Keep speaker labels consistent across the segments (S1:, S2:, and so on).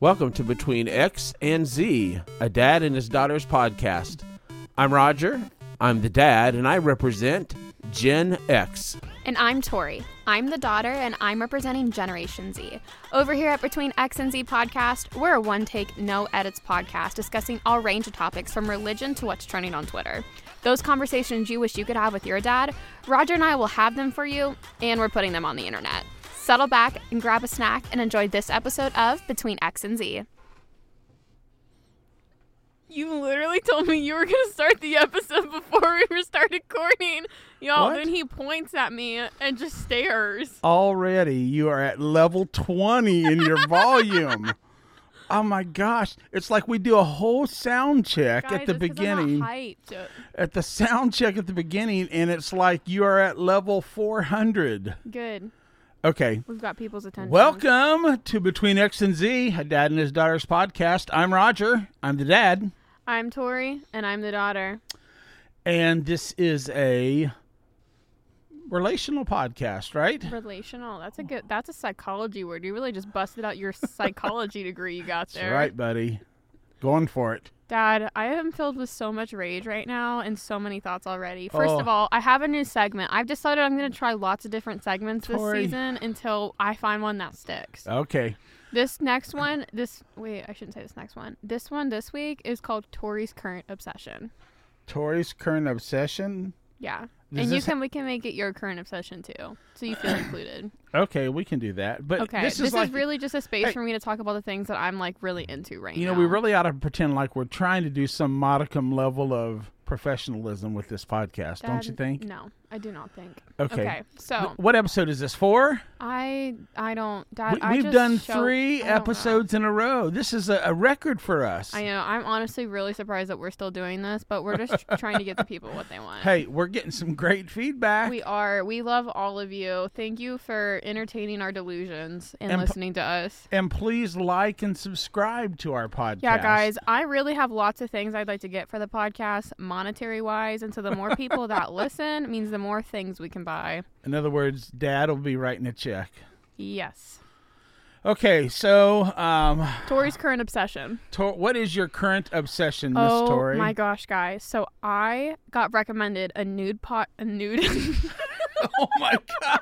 S1: Welcome to Between X and Z, a dad and his daughter's podcast. I'm Roger. I'm the dad, and I represent Gen X.
S2: And I'm Tori. I'm the daughter, and I'm representing Generation Z. Over here at Between X and Z podcast, we're a one take, no edits podcast discussing all range of topics from religion to what's trending on Twitter. Those conversations you wish you could have with your dad, Roger and I will have them for you, and we're putting them on the internet. Settle back and grab a snack and enjoy this episode of Between X and Z. You literally told me you were gonna start the episode before we were started recording. Y'all,
S3: What?
S2: then he points at me and just stares.
S3: Already, you are at level 20 in your volume. Oh my gosh. It's like we do a whole sound check
S2: Guys,
S3: at the
S2: it's 'cause I'm not
S3: beginning.
S2: hyped.
S3: At the sound check at the beginning, and it's like you are at level 400.
S2: Good.
S3: Okay.
S2: We've got people's attention.
S3: Welcome to Between X and Z, a dad and his daughter's podcast. I'm Roger. I'm the dad.
S2: I'm Tori, and I'm the daughter.
S3: And this is a relational podcast, right?
S2: Relational. That's a good. That's a psychology word. You really just busted out your psychology degree you got
S3: That's
S2: there.
S3: right, buddy. Going for it.
S2: Dad, I am filled with so much rage right now and so many thoughts already. First
S3: Oh.
S2: of all, I have a new segment. I've decided I'm going to try lots of different segments this season until I find one that sticks.
S3: Okay.
S2: This next one, this wait, I shouldn't say this next one. This one this week is called Tori's current obsession.
S3: Tori's current obsession.
S2: Yeah. And you
S3: this
S2: can we can make it your current obsession too. So you feel included.
S3: Okay, we can do that. But
S2: Okay.
S3: this is like
S2: really just a space
S3: Hey.
S2: for me to talk about the things that I'm like really into right
S3: you
S2: now.
S3: You know, we really ought to pretend like we're trying to do some modicum level of professionalism with this podcast, don't you think?
S2: No, I do not think.
S3: Okay.
S2: Okay. So
S3: Wh- What episode is this for?
S2: I I don't Dad,
S3: We, we've
S2: just
S3: done
S2: show-
S3: three
S2: I don't know.
S3: episodes in a row. This is a, a record for us.
S2: I know. I'm honestly really surprised that we're still doing this, but we're just trying to get the people what they want.
S3: Hey, we're getting some great feedback.
S2: We are. We love all of you. Thank you for entertaining our delusions and,
S3: And p-
S2: listening to us.
S3: and please like and subscribe to our podcast.
S2: Yeah, guys, I really have lots of things I'd like to get for the podcast, monetary wise. And so the more people that listen means the more things we can buy.
S3: In other words, Dad will be writing a check.
S2: Yes.
S3: Okay, so um,
S2: Tori's current obsession.
S3: Tor- what is your current obsession, Miss
S2: oh
S3: Tori?
S2: my gosh, guys. So I got recommended a nude pot, a nude.
S3: oh my god!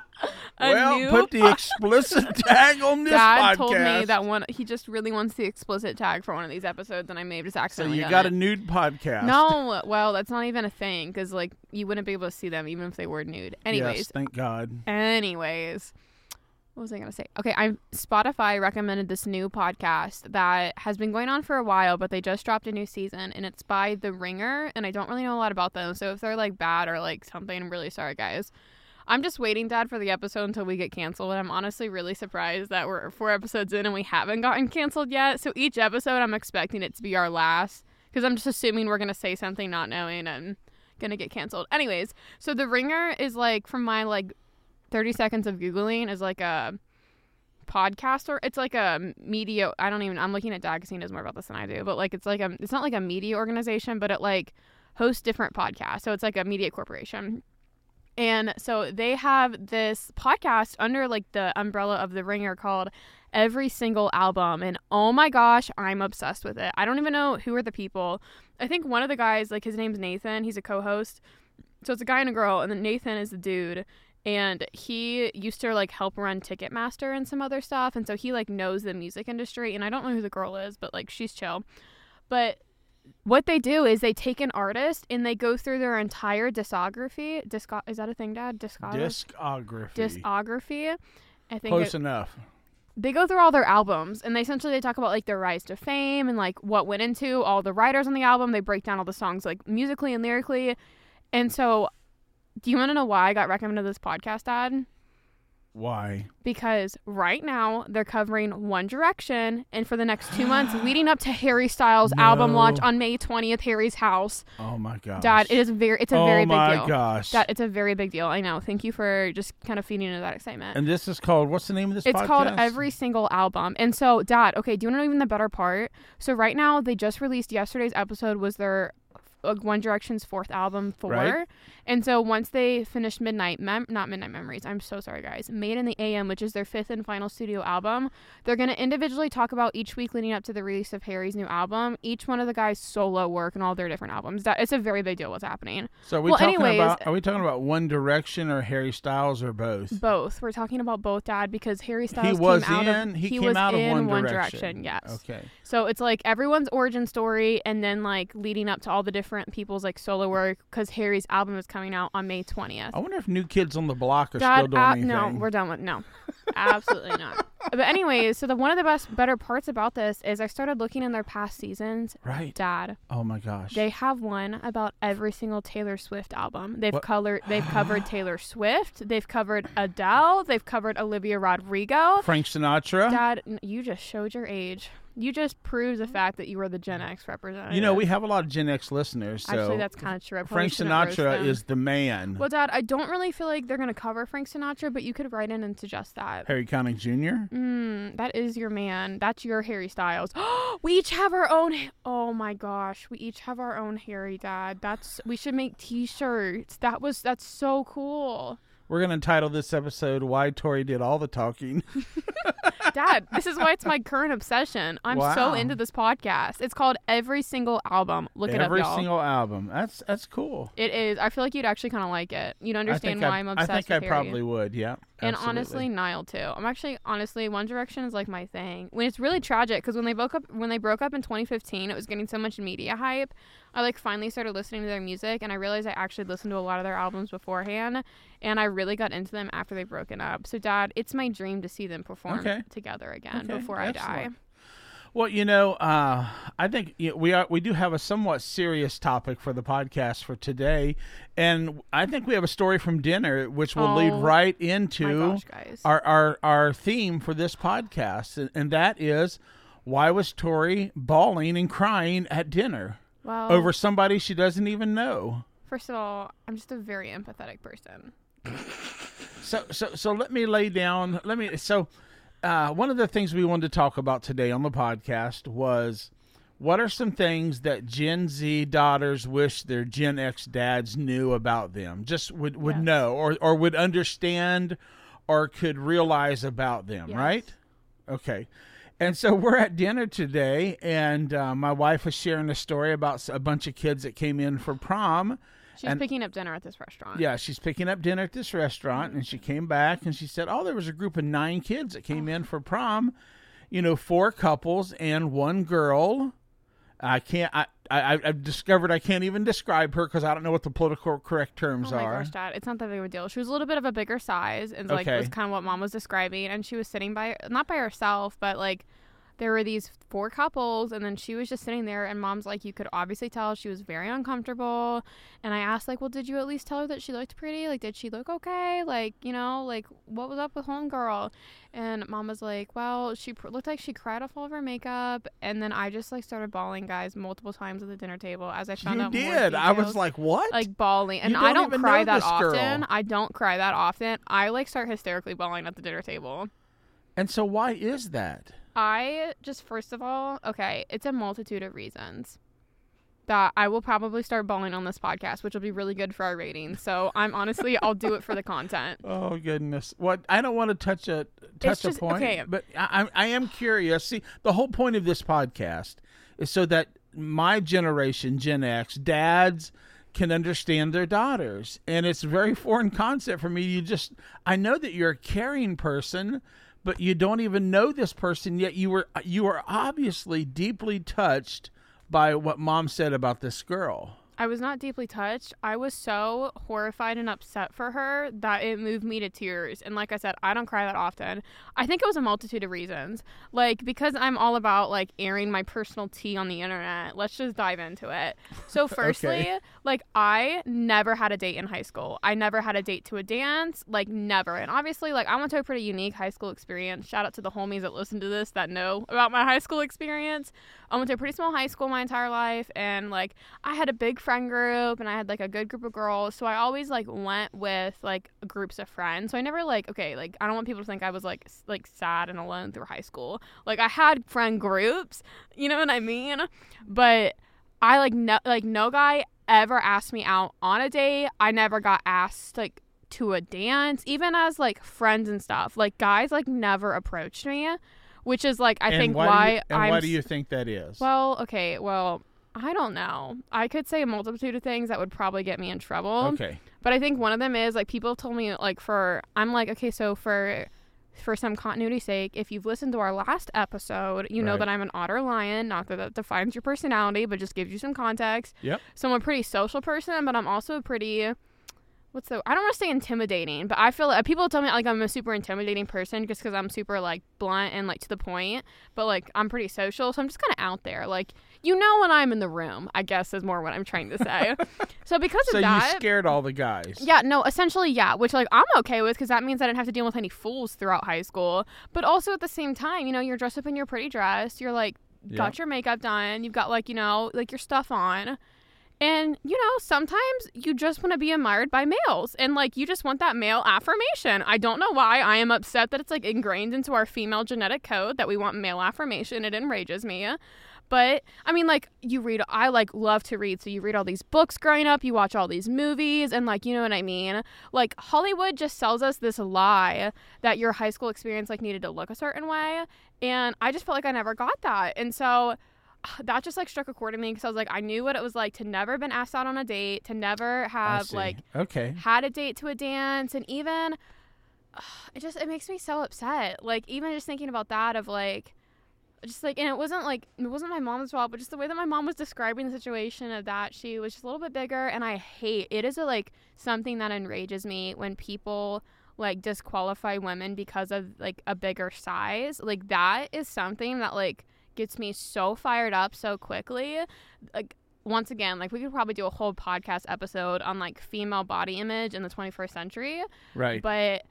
S2: A
S3: well, put the explicit tag on this
S2: Dad
S3: podcast.
S2: told me that one. He just really wants the explicit tag for one of these episodes, and I may have just accidentally.
S3: so
S2: you
S3: got
S2: it.
S3: a nude podcast.
S2: No, well, that's not even a thing because like you wouldn't be able to see them even if they were nude. Anyways,
S3: Yes, thank God.
S2: anyways, what was I gonna say? Okay, I Spotify recommended this new podcast that has been going on for a while, but they just dropped a new season, and it's by The Ringer, and I don't really know a lot about them. So if they're like bad or like something, I'm really sorry, guys. I'm just waiting, Dad, for the episode until we get canceled. And I'm honestly really surprised that we're four episodes in and we haven't gotten canceled yet. So each episode, I'm expecting it to be our last because I'm just assuming we're gonna say something not knowing and gonna get canceled. Anyways, so The Ringer is like from my like 30 seconds of googling is like a podcast or it's like a media. I don't even. I'm looking at Dad because he knows more about this than I do. But like it's like a. It's not like a media organization, but it like hosts different podcasts. So it's like a media corporation. And so they have this podcast under like the umbrella of The Ringer called Every Single Album. And oh my gosh, I'm obsessed with it. I don't even know who are the people. I think one of the guys, like his name's Nathan, he's a co host. So it's a guy and a girl, and then Nathan is the dude. And he used to like help run Ticketmaster and some other stuff. And so he like knows the music industry. And I don't know who the girl is, but like she's chill. But what they do is they take an artist and they go through their entire discography. Disco- is that a thing, Dad? Discography.
S3: Discography.
S2: Discography. I think
S3: Close
S2: it-
S3: enough.
S2: they go through all their albums and they essentially they talk about like their rise to fame and like what went into all the writers on the album. They break down all the songs like musically and lyrically. And so, do you want to know why I got recommended this podcast, Dad?
S3: Why?
S2: Because right now they're covering One Direction, and for the next two months leading up to Harry Styles' album launch on May twentieth, Harry's house.
S3: Oh my gosh.
S2: Dad, it is very, it's a
S3: oh
S2: very big deal.
S3: Oh my gosh.
S2: Dad, it's a very big deal. I know. Thank you for just kind of feeding into that excitement.
S3: and this is called what's the name of this
S2: It's
S3: podcast?
S2: called Every Single Album. And so, Dad, okay, do you want to know even the better part? So, right now, they just released yesterday's episode, was their like One Direction's fourth album four.
S3: Right.
S2: And so once they finished Midnight, Mem- not Midnight Memories, I'm so sorry, guys. Made in the AM, which is their fifth and final studio album, they're going to individually talk about each week leading up to the release of Harry's new album, each one of the guys' solo work and all their different albums. That It's a very big deal what's happening.
S3: So are we
S2: Well,
S3: talking
S2: anyways-
S3: about? Are we talking about One Direction or Harry Styles or both?
S2: Both. We're talking about both, Dad, because Harry Styles
S3: he was
S2: came out
S3: in.
S2: of
S3: he, came
S2: was
S3: out of
S2: in
S3: One,
S2: Direction. Yes.
S3: Okay.
S2: So it's like everyone's origin story, and then like leading up to all the different people's like solo work, because Harry's album is coming out on May twentieth.
S3: I wonder if New Kids on the Block are
S2: Dad,
S3: still doing
S2: uh,
S3: anything.
S2: no, we're done with no, absolutely not. But anyways, so the one of the best better parts about this is I started looking in their past seasons.
S3: right.
S2: Dad,
S3: Oh my gosh.
S2: they have one about every single Taylor Swift album. They've
S3: What?
S2: colored, they've covered Taylor Swift, they've covered Adele, they've covered Olivia Rodrigo.
S3: Frank Sinatra.
S2: Dad, you just showed your age. You just proved the fact that you were the Gen X representative.
S3: you know, we have a lot of Gen X listeners, so
S2: actually that's kind of true.
S3: Frank Sinatra is the man.
S2: Well, Dad, I don't really feel like they're gonna cover Frank Sinatra, but you could write in and suggest that.
S3: Harry Connick Jr.
S2: Mm, that is your man. That's your Harry Styles. we each have our own. Oh my gosh, we each have our own Harry Dad. That's we should make T-shirts. That was that's so cool.
S3: We're gonna title this episode "Why Tori Did All the Talking."
S2: Dad, this is why it's my current obsession. I'm so into this podcast. It's called Every Single Album. Look it up,
S3: Every single album. That's that's cool.
S2: It is. I feel like you'd actually kind of like it. You'd understand why
S3: I,
S2: am obsessed.
S3: I think I
S2: Harry.
S3: probably would. Yeah.
S2: And
S3: absolutely.
S2: honestly, Niall too. I'm actually honestly One Direction is like my thing. When it's really tragic because when they broke up when they broke up in 2015, it was getting so much media hype. I like finally started listening to their music, and I realized I actually listened to a lot of their albums beforehand, and I really got into them after they broken up. So, Dad, it's my dream to see them perform
S3: Okay.
S2: together again
S3: Okay,
S2: before I die.
S3: Well, you know, uh, I think we are we do have a somewhat serious topic for the podcast for today, and I think we have a story from dinner which will lead
S2: Oh,
S3: right into
S2: gosh,
S3: our, our our theme for this podcast, and, and that is why was Tori bawling and crying at dinner
S2: well,
S3: over somebody she doesn't even know?
S2: first of all, I'm just a very empathetic person.
S3: So so so let me lay down. Let me so. Uh, one of the things we wanted to talk about today on the podcast was what are some things that Gen Z daughters wish their Gen X dads knew about them, just would, would
S2: Yes.
S3: know or, or would understand or could realize about them,
S2: Yes.
S3: right? Okay. And so we're at dinner today, and uh, my wife was sharing a story about a bunch of kids that came in for prom.
S2: She's
S3: And-
S2: picking up dinner at this restaurant.
S3: Yeah, she's picking up dinner at this restaurant, and she came back and she said, "Oh, there was a group of nine kids that came in oh. for prom. You know, four couples and one girl. I can't. I, I I've discovered I can't even describe her because I don't know what the political correct terms
S2: Oh my
S3: are.
S2: gosh, Dad! It's not that big of a deal. She was a little bit of a bigger size, and like
S3: Okay.
S2: was kind of what Mom was describing. And she was sitting by, not by herself, but like there were these four couples, and then she was just sitting there. And Mom's like, you could obviously tell she was very uncomfortable. And I asked, like, well, did you at least tell her that she looked pretty? Like, did she look okay? Like, you know, like what was up with homegirl? And Mom was like, well, she pr- looked like she cried off all of her makeup. And then I just like started bawling, guys, multiple times at the dinner table as I found
S3: You
S2: out more
S3: did. I was like, "What?"
S2: like bawling and
S3: don't
S2: i
S3: don't
S2: cry that
S3: this girl.
S2: often i don't cry that often i like start hysterically bawling at the dinner table
S3: and so why is that?
S2: I just first of all okay it's a multitude of reasons that i will probably start bawling on this podcast which will be really good for our ratings so i'm honestly i'll do it for the content
S3: Oh goodness! What I don't want to touch a touch
S2: just-
S3: a point,
S2: okay.
S3: but I, I I am curious. See, the whole point of this podcast is so that my generation, Gen X, dads can understand their daughters, and it's a very foreign concept for me. You just I know that you're a caring person, but you don't even know this person yet. You were you are obviously deeply touched by what mom said about this girl.
S2: I was not deeply touched. I was so horrified and upset for her that it moved me to tears. And like I said, I don't cry that often. I think it was a multitude of reasons. Like because I'm all about like airing my personal tea on the internet. Let's just dive into it. So firstly, like I never had a date in high school. I never had a date to a dance, like never. And obviously, like I went to a pretty unique high school experience. Shout out to the homies that listen to this that know about my high school experience. I went to a pretty small high school my entire life and like I had a big friend group and I had like a good group of girls. So I always like went with like groups of friends. So I never like okay, like I don't want people to think I was like s- like sad and alone through high school. Like I had friend groups, you know what I mean? But I like no like no guy ever asked me out on a date. I never got asked like to a dance, even as like friends and stuff. Like guys like never approached me, which is like I
S3: and
S2: think
S3: why,
S2: why,
S3: do you, and
S2: I'm
S3: why do you think that is?
S2: well, okay, well, I don't know. I could say a multitude of things that would probably get me in trouble.
S3: okay.
S2: But I think one of them is like people have told me like for I'm like okay so for for some continuity sake if you've listened to our last episode you know that I'm an otter lion not that that defines your personality but just gives you some context.
S3: Yep.
S2: So I'm a pretty social person but I'm also a pretty what's the I don't want to say intimidating but I feel like people tell me like I'm a super intimidating person just because I'm super like blunt and like to the point but like I'm pretty social so I'm just kind of out there like you know when I'm in the room I guess is more what I'm trying to say. so because
S3: So
S2: of that
S3: you scared all the guys.
S2: yeah, no, essentially, yeah, which like I'm okay with because that means I didn't have to deal with any fools throughout high school. But also at the same time, you know, you're dressed up in your pretty dress, you're like got your makeup done, you've got like you know like your stuff on. And you know, sometimes you just want to be admired by males and like you just want that male affirmation. I don't know why. I am upset that it's like ingrained into our female genetic code that we want male affirmation. It enrages me. But I mean, like you read, I like love to read. So you read all these books growing up, you watch all these movies, and like you know what I mean. Like Hollywood just sells us this lie that your high school experience like needed to look a certain way, and I just felt like I never got that, and so that just like struck a chord in me because I was like, I knew what it was like to never been asked out on a date, to never have like
S3: okay.
S2: had a date to a dance and even it just it makes me so upset. Like even just thinking about that of like just like and it wasn't like it wasn't my mom's fault but just the way that my mom was describing the situation of that she was just a little bit bigger and i hate it is a, like something that enrages me when people like disqualify women because of like a bigger size. Like that is something that like gets me so fired up so quickly. Like once again like we could probably do a whole podcast episode on like female body image in the 21st century.
S3: Right.
S2: but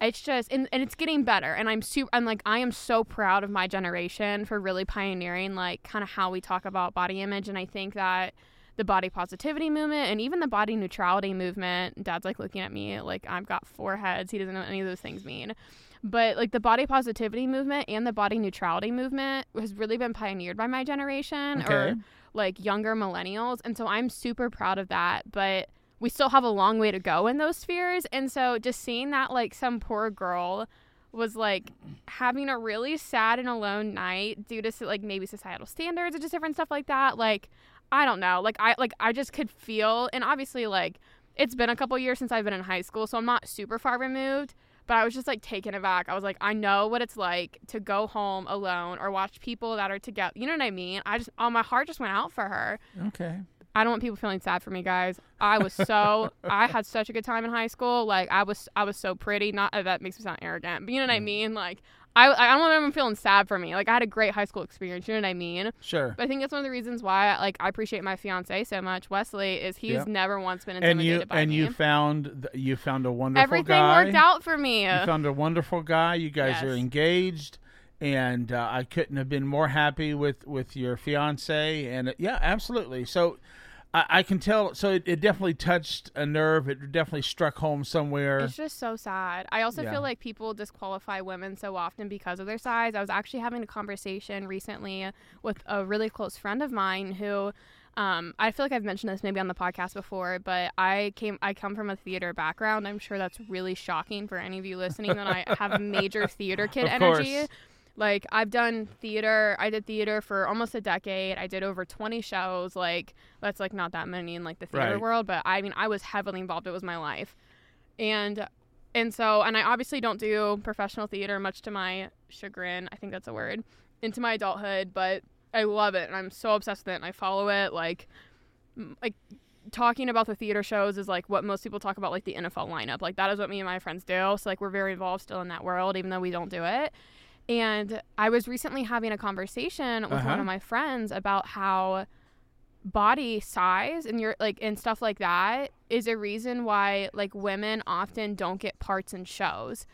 S2: it's just and, and it's getting better. And i'm super i'm like i am so proud of my generation for really pioneering like kind of how we talk about body image. And i think that the body positivity movement and even the body neutrality movement dad's like looking at me like i've got four heads. He doesn't know what any of those things mean but like the body positivity movement and the body neutrality movement has really been pioneered by my generation
S3: Okay.
S2: or like younger millennials. And so i'm super proud of that. But we still have a long way to go in those spheres. And so just seeing that like some poor girl was like having a really sad and alone night due to like maybe societal standards or just different stuff like that like i don't know. Like i like i just could feel and obviously like it's been a couple years since i've been in high school so i'm not super far removed but i was just like taken aback i was like i know what it's like to go home alone or watch people that are together you know what i mean i just oh my heart just went out for her
S3: Okay.
S2: I don't want people feeling sad for me, guys. I was so I had such a good time in high school. Like I was I was so pretty. Not that makes me sound arrogant, but you know what I mean. Like I I don't anyone feeling sad for me. Like I had a great high school experience. You know what I mean.
S3: Sure.
S2: But I think that's one of the reasons why like I appreciate my fiance so much, Wesley. Is he's
S3: Yep.
S2: never once been
S3: And
S2: intimidated
S3: you
S2: by
S3: and
S2: me.
S3: you found you found a wonderful
S2: Everything
S3: guy.
S2: worked out for me.
S3: You found a wonderful guy. You guys are engaged, and uh, I couldn't have been more happy with with your fiance. And uh, yeah, absolutely. So. I, I can tell. So it, it definitely touched a nerve. It definitely struck home somewhere.
S2: It's just so sad. I also
S3: Yeah.
S2: feel like people disqualify women so often because of their size. I was actually having a conversation recently with a really close friend of mine who um, I feel like I've mentioned this maybe on the podcast before, but I came I come from a theater background. I'm sure that's really shocking for any of you listening that I have major theater kid energy. Like I've done theater, I did theater for almost a decade. I did over 20 shows. Like that's like not that many in like the theater
S3: Right.
S2: world, but I mean I was heavily involved. It was my life. And and so and I obviously don't do professional theater much to my chagrin. I think that's a word. Into my adulthood, but I love it and I'm so obsessed with it and I follow it like like talking about the theater shows is like what most people talk about like the NFL lineup. Like that is what me and my friends do. So like we're very involved still in that world even though we don't do it. And I was recently having a conversation with
S3: Uh-huh.
S2: one of my friends about how body size and your like and stuff like that is a reason why like women often don't get parts in shows.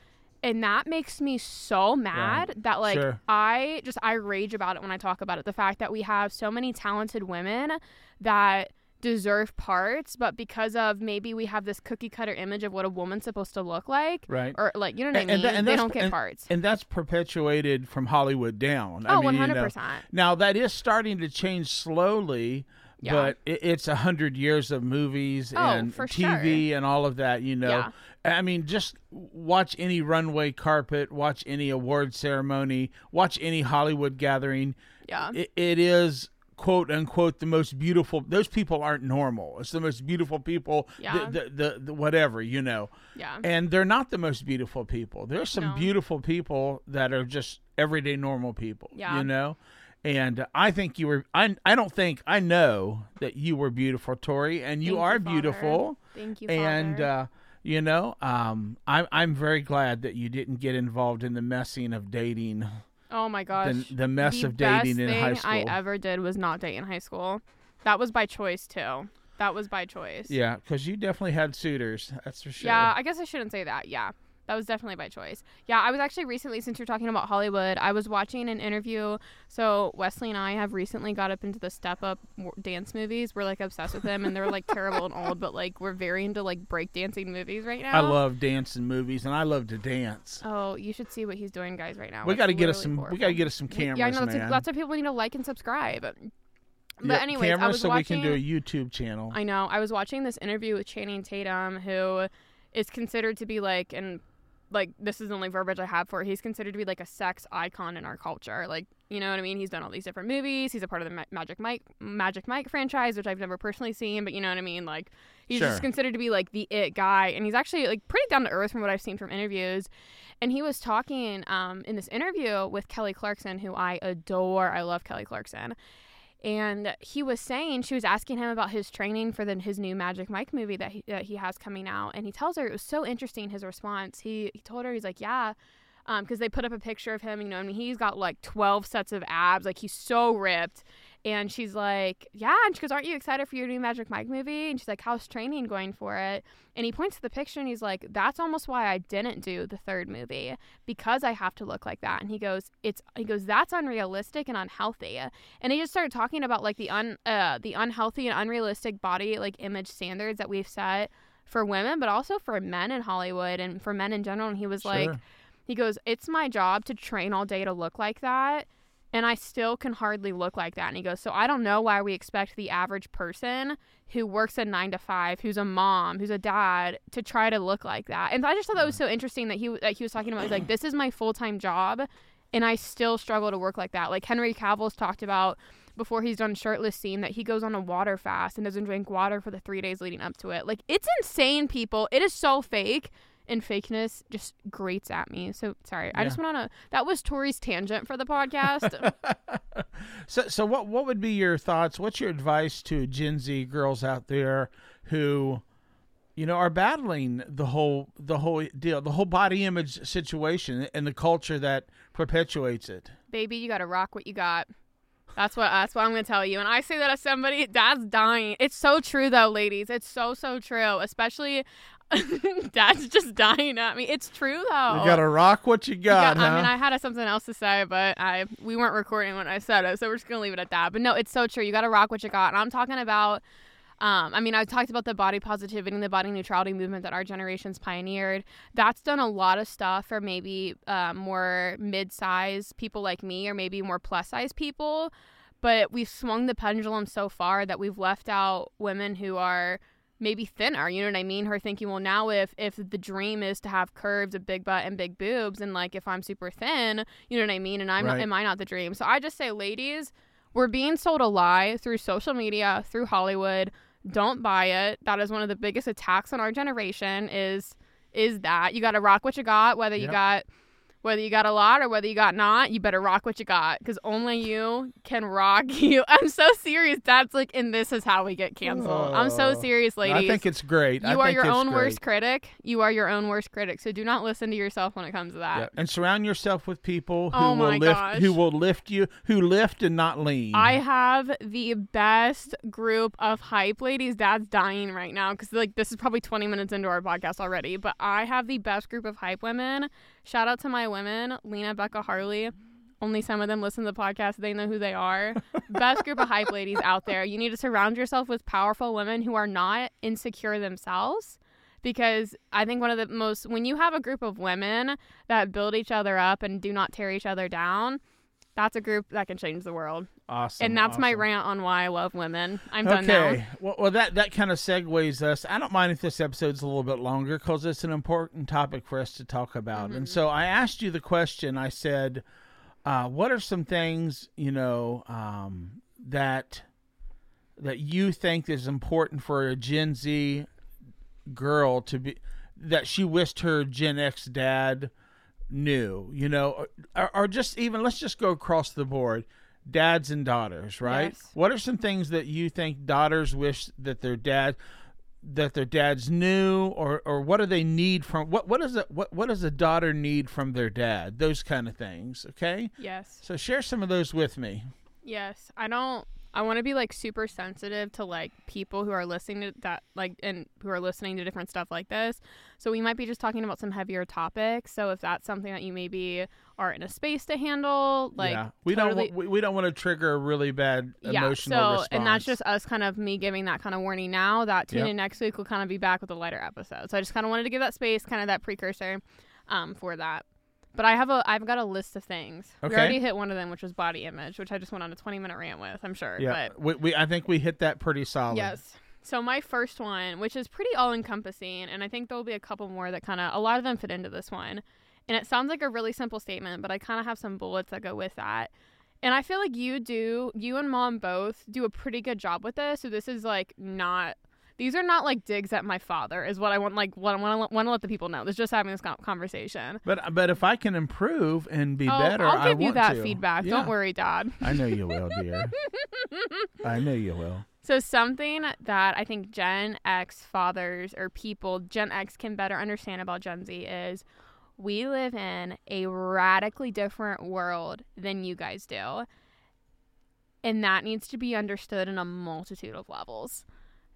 S2: And that makes me so mad that like
S3: Sure.
S2: I just I rage about it when I talk about it. The fact that we have so many talented women that deserve parts, but because of maybe we have this cookie cutter image of what a woman's supposed to look like,
S3: Right.
S2: or like you know what
S3: And-
S2: I
S3: and
S2: mean,
S3: that- and
S2: they don't get
S3: and-
S2: parts.
S3: and that's perpetuated from Hollywood down. I
S2: oh,
S3: know.
S2: hundred percent.
S3: Now that is starting to change slowly,
S2: Yeah.
S3: but it, it's a hundred years of movies
S2: Oh,
S3: and TV and all of that. You know,
S2: Yeah.
S3: I mean, just watch any runway carpet, watch any award ceremony, watch any Hollywood gathering.
S2: Yeah.
S3: It, it is quote unquote the most beautiful. Those people aren't normal. It's the most beautiful people.
S2: Yeah.
S3: The, the, the, whatever you know,
S2: yeah.
S3: and they're not the most beautiful people. There's some
S2: No.
S3: beautiful people that are just everyday normal people.
S2: Yeah.
S3: You know. And I think you were. I. I don't think. I know that you were beautiful, Tori, and you
S2: Thank
S3: are
S2: Father.
S3: beautiful
S2: Thank you,
S3: and uh, you know, um, I'm I'm very glad that you didn't get involved in the messing of dating,
S2: oh my gosh.
S3: the, the mess
S2: the
S3: of dating in high school.
S2: I ever did was not date in high school. That was by choice too. That was by choice.
S3: yeah, because you definitely had suitors. That's for sure.
S2: Yeah, I guess I shouldn't say that. Yeah. That was definitely by choice. Yeah, I was actually recently, since you're talking about Hollywood, I was watching an interview. So Wesley and I have recently got up into the Step Up dance movies. We're like obsessed with them, and they're like terrible and old, but like we're very into like breakdancing movies right now.
S3: I love dancing movies, and I love to dance.
S2: Oh, you should see what he's doing, guys, right now.
S3: we got to get us some. We got to get us some cameras,
S2: Yeah, I know. That's,
S3: man.
S2: that's why people need to like and subscribe. But
S3: Yeah,
S2: anyways, I
S3: cameras
S2: was
S3: so
S2: watching.
S3: we can do a YouTube channel.
S2: I know. I was watching this interview with Channing Tatum, who is considered to be like, and like this is the only verbiage I have for it. He's considered to be like a sex icon in our culture. Like, you know what I mean? He's done all these different movies. He's a part of the Ma- Magic Mike Magic Mike franchise, which I've never personally seen, but you know what I mean? Like, he's
S3: Sure.
S2: just considered to be like the it guy, and he's actually like pretty down to earth from what I've seen from interviews. And he was talking um, in this interview with Kelly Clarkson, who I adore. I love Kelly Clarkson and he was saying she was asking him about his training for the, his new Magic Mike movie that he, that he has coming out, and he tells her it was so interesting his response. He he told her he's like yeah, um, because they put up a picture of him. You know, I mean he's got like twelve sets of abs, like he's so ripped. And she's like, yeah. And she goes, aren't you excited for your new Magic Mike movie? And she's like, how's training going for it? And he points to the picture and he's like, that's almost why I didn't do the third movie because I have to look like that. And he goes, it's he goes, that's unrealistic and unhealthy. And he just started talking about like the un uh the unhealthy and unrealistic body like image standards that we've set for women, but also for men in Hollywood and for men in general. And he was like, he goes, It's my job to train all day to look like that. And I still can hardly look like that. And he goes, So I don't know why we expect the average person who works a nine to five, who's a mom, who's a dad, to try to look like that. And I just thought that was so interesting that he that he was talking about. He's like, This is my full time job, and I still struggle to work like that. Like Henry Cavill's talked about before he's done shirtless scene that he goes on a water fast and doesn't drink water for the three days leading up to it. Like it's insane, people. It is so fake. And fakeness just grates at me. So sorry. I just went on a that was Tori's tangent for the podcast.
S3: So, so what what would be your thoughts? What's your advice to Gen Z girls out there who, you know, are battling the whole the whole deal, the whole body image situation, and the culture that perpetuates it?
S2: Baby, you gotta rock what you got. That's what that's what I'm gonna tell you. And I say that as somebody that's dying. It's so true though, ladies. It's so so true. Especially dad's just dying at me. It's true though.
S3: You gotta rock what you got,
S2: yeah,
S3: huh?
S2: I mean, I had something else to say, but I we weren't recording when I said it, so we're just gonna leave it at that. But no, it's so true. You got to rock what you got, and I'm talking about. Um, I mean, I talked about the body positivity and the body neutrality movement that our generation's pioneered. That's done a lot of stuff for maybe uh, more mid-size people like me, or maybe more plus-size people. But we've swung the pendulum so far that we've left out women who are maybe thinner. You know what I mean? Her thinking, well, now if if the dream is to have curves, a big butt, and big boobs, and like if I'm super thin, you know what I mean? And I'm not,
S3: Right.
S2: am I not the dream? So I just say, ladies, we're being sold a lie through social media, through Hollywood. Don't buy it. That is one of the biggest attacks on our generation. Is is that you got to rock what you got, whether you
S3: Yep.
S2: got whether you got a lot or whether you got not, you better rock what you got because only you can rock you. I'm so serious. That's like, and this is how we get canceled. I'm so
S3: Oh.
S2: serious, ladies.
S3: I think it's great. I
S2: you are
S3: think
S2: your own
S3: great.
S2: worst critic. You are your own worst critic. So do not listen to yourself when it comes to that.
S3: Yeah. And surround yourself with people who
S2: Oh
S3: will lift
S2: gosh.
S3: who will lift you, who lift and not lean.
S2: I have the best group of hype ladies. Dad's dying right now because like this is probably 20 minutes into our podcast already. But I have the best group of hype women. Shout out to my women, Lena, Becca, Harley. Only some of them listen to the podcast. They know who they are. best group of hype ladies out there. You need to surround yourself with powerful women who are not insecure themselves. Because I think one of the most, when you have a group of women that build each other up and do not tear each other down, That's a group that can change the world.
S3: Awesome.
S2: and that's my rant on why I love women. I'm done now.
S3: Okay. Well, well, that that kind of segues us. I don't mind if this episode's a little bit longer because it's an important topic for us to talk about.
S2: Mm-hmm.
S3: And so I asked you the question. I said, uh, "What are some things you know um, that that you think is important for a Gen Z girl to be that she wished her Gen X dad knew? You know, or, or just even let's just go across the board." Dads and daughters, right?
S2: Yes.
S3: What are some things that you think daughters wish that their dad that their dads knew or or what do they need from what what does a what what does a daughter need from their dad? Those kind of things, okay?
S2: Yes.
S3: So share some of those with me.
S2: Yes. I don't I want to be like super sensitive to like people who are listening to that like and who are listening to different stuff like this. So we might be just talking about some heavier topics. So if that's something that you maybe are in a space to handle, like
S3: yeah. We
S2: totally-
S3: don't we, we don't want to trigger a really bad emotional
S2: so
S3: response.
S2: and that's just us kind of me giving that kind of warning now that tune
S3: Yep.
S2: in next week will kind of be back with a lighter episode so i just kind of wanted to give that space kind of that precursor um, for that but i have a i've got a list of things
S3: Okay.
S2: we already hit one of them which was body image which i just went on a 20 minute rant with i'm sure
S3: yeah.
S2: but
S3: We, we I think we hit that pretty solid.
S2: Yes. So my first one, which is pretty all encompassing, and I think there'll be a couple more that kind of a lot of them fit into this one. And it sounds like a really simple statement, but I kind of have some bullets that go with that. And I feel like you do, you and mom both do a pretty good job with this. So this is like not, these are not like digs at my father, is what I want, like, what I want to, want to let the people know. It's just having this conversation.
S3: But but if I can improve and be
S2: oh,
S3: better,
S2: I'll
S3: I
S2: give you
S3: want
S2: that
S3: to.
S2: feedback.
S3: Yeah.
S2: Don't worry, Dad.
S3: I know you will, dear. I know you will.
S2: So something that I think Gen X fathers or people Gen X can better understand about Gen Z is we live in a radically different world than you guys do. And that needs to be understood in a multitude of levels.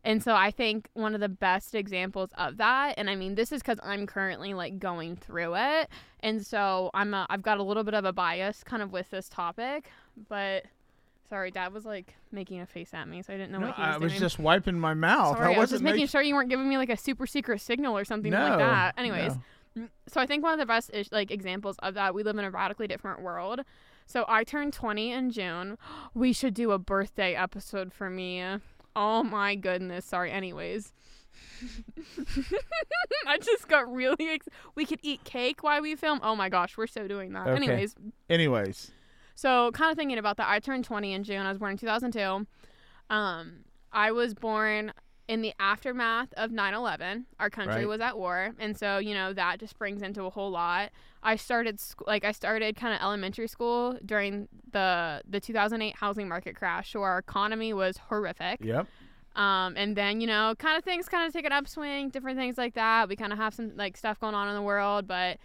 S2: And so I think one of the best examples of that, and I mean this is because I'm currently like going through it, and so I'm a, I've got a little bit of a bias kind of with this topic, but sorry, Dad was like making a face at me, so I didn't know
S3: No,
S2: what he was
S3: I was just wiping my mouth.
S2: sorry, I, was
S3: wasn't
S2: just making
S3: making
S2: sure you weren't giving me like a super secret signal or something
S3: no,
S2: like that. Anyways,
S3: no.
S2: Mm, so I think one of the best ish, like examples of that, we live in a radically different world. So I turned 20 in June. We should do a birthday episode for me. Oh my goodness. Sorry. Anyways. I just got really ex- we could eat cake while we film. Oh my gosh, we're so doing that.
S3: Okay.
S2: Anyways,
S3: Anyways,
S2: so kind of thinking about that, I turned 20 in June. I was born in 2002. Um, I was born in the aftermath of 9/11. Our country
S3: Right.
S2: was at war, and so you know that just brings into a whole lot. I started sc- like I started kind of elementary school during the the 2008 housing market crash, so our economy was horrific.
S3: yep.
S2: Um, and then you know, kind of things kind of take an upswing, different things like that. We kind of have some like stuff going on in the world, but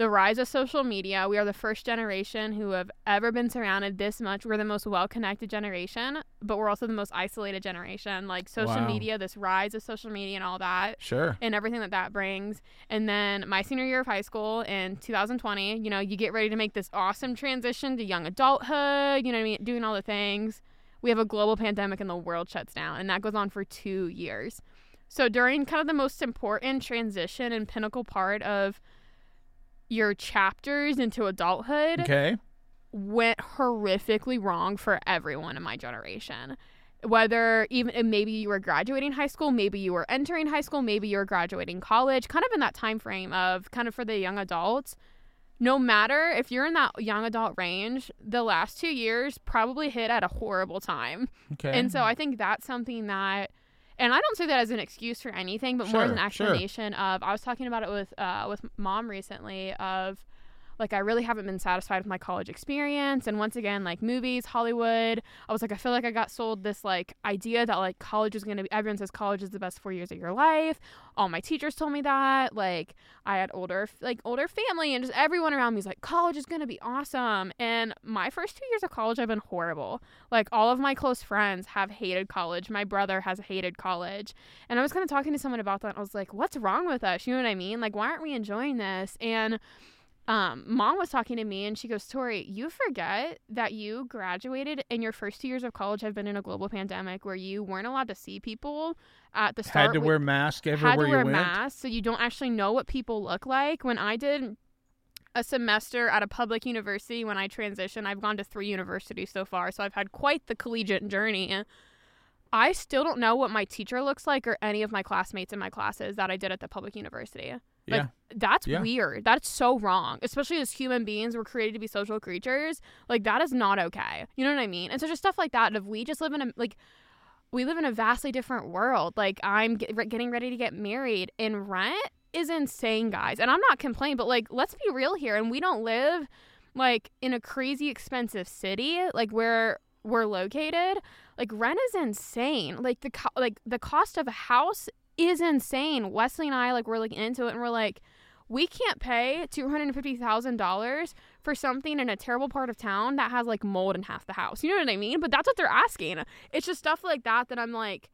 S2: the rise of social media. We are the first generation who have ever been surrounded this much. We're the most well-connected generation, but we're also the most isolated generation. Like social
S3: Wow.
S2: media, this rise of social media and all that
S3: Sure.
S2: and everything that that brings. And then my senior year of high school in 2020, you know, you get ready to make this awesome transition to young adulthood, you know what I mean, doing all the things. We have a global pandemic and the world shuts down, and that goes on for two years. So during kind of the most important transition and pinnacle part of your chapters into adulthood,
S3: Okay.
S2: went horrifically wrong for everyone in my generation. Whether even maybe you were graduating high school, maybe you were entering high school, maybe you were graduating college, kind of in that time frame of kind of for the young adults. No matter if you're in that young adult range, the last two years probably hit at a horrible time.
S3: Okay.
S2: And so I think that's something that, and I don't say that as an excuse for anything, but more as an
S3: Sure, sure.
S2: explanation of. I was talking about it with uh, with mom recently of. Like I really haven't been satisfied with my college experience, and once again, like movies, Hollywood, I was like, I feel like I got sold this like idea that like college is gonna be. Everyone says college is the best four years of your life. All my teachers told me that. Like I had older, like older family, and just everyone around me is like, college is gonna be awesome. And my first two years of college have been horrible. Like all of my close friends have hated college. My brother has hated college. And I was kind of talking to someone about that. And I was like, what's wrong with us? You know what I mean? Like, why aren't we enjoying this? And um, mom was talking to me and she goes, Tori, you forget that you graduated and your first two years of college have been in a global pandemic where you weren't allowed to see people at the start.
S3: had to
S2: with-
S3: wear masks everywhere
S2: had to wear
S3: went.
S2: masks, so you don't actually know what people look like. When I did a semester at a public university when I transitioned. I've gone to three universities so far, so I've had quite the collegiate journey. I still don't know what my teacher looks like or any of my classmates in my classes that I did at the public university. Like,
S3: Yeah.
S2: That's
S3: Yeah.
S2: weird. That's so wrong. Especially as human beings, we're created to be social creatures. Like that is not okay. You know what I mean? And so just stuff like that. If we just live in a like, we live in a vastly different world. Like I'm get, getting ready to get married, and rent is insane, guys. And I'm not complaining, but like, let's be real here. And we don't live like in a crazy expensive city, like where we're located. Like rent is insane. Like the co- like the cost of a house is insane. Wesley and I like we're looking into it, and we're like we can't pay $250,000 for something in a terrible part of town that has like mold in half the house. You know what I mean? But that's what they're asking. It's just stuff like that that I'm like,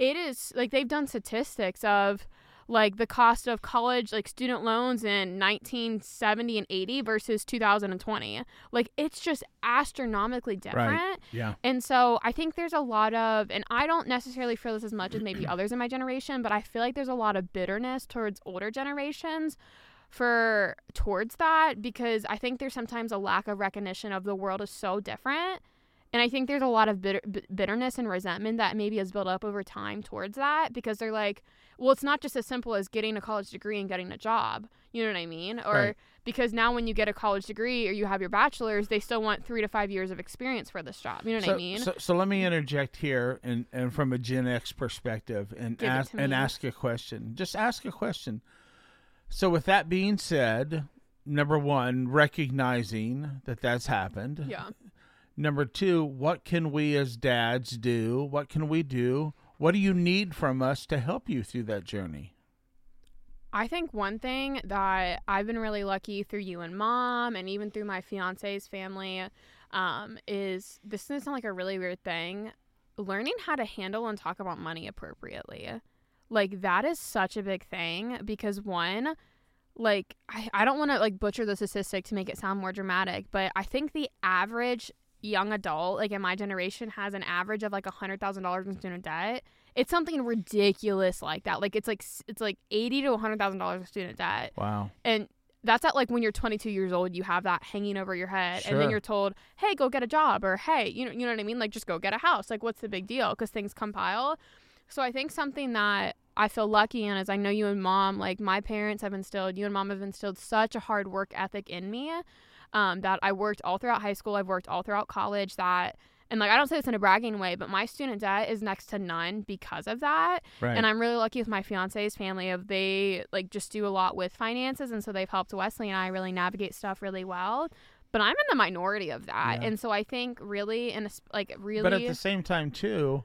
S2: it is like they've done statistics of like the cost of college, like student loans in 1970 and 80 versus 2020. Like it's just astronomically different.
S3: Yeah.
S2: And so I think there's a lot of, and I don't necessarily feel this as much as maybe others in my generation, but I feel like there's a lot of bitterness towards older generations for towards that because I think there's sometimes a lack of recognition of the world is so different. And I think there's a lot of bitter, bitterness and resentment that maybe has built up over time towards that because they're like, well, it's not just as simple as getting a college degree and getting a job. You know what I mean? Or
S3: Right.
S2: because now when you get a college degree or you have your bachelor's, they still want three to five years of experience for this job. You know what
S3: so,
S2: I mean?
S3: So, so let me interject here and, and from a Gen X perspective and
S2: Give
S3: ask and ask a question. Just ask a question. So with that being said, number one, recognizing that that's happened.
S2: yeah.
S3: Number two, what can we as dads do? What can we do? What do you need from us to help you through that journey?
S2: I think one thing that I've been really lucky through you and mom, and even through my fiance's family, um, is this doesn't sound like a really weird thing. Learning how to handle and talk about money appropriately. Like, that is such a big thing because, one, like, I, I don't want to like butcher the statistic to make it sound more dramatic, but I think the average young adult, like in my generation, has an average of like a $100,000 in student debt it's something ridiculous like that. Like it's like it's like eighty to a hundred thousand dollars of student debt,
S3: Wow.
S2: and that's at like when you're 22 years old, you have that hanging over your head, and then you're told, "Hey, go get a job," or "Hey, you know, you know what I mean? Like just go get a house. Like what's the big deal?" Because things compile. So I think something that I feel lucky in is I know you and mom, like my parents have instilled, you and mom have instilled such a hard work ethic in me. Um, that I worked all throughout high school. I've worked all throughout college. That and like I don't say this in a bragging way, but my student debt is next to none because of that.
S3: Right.
S2: And I'm really lucky with my fiance's family of they like just do a lot with finances and so they've helped Wesley and I really navigate stuff really well. But I'm in the minority of that.
S3: Yeah.
S2: And so I think really and like really
S3: But at the same time, too,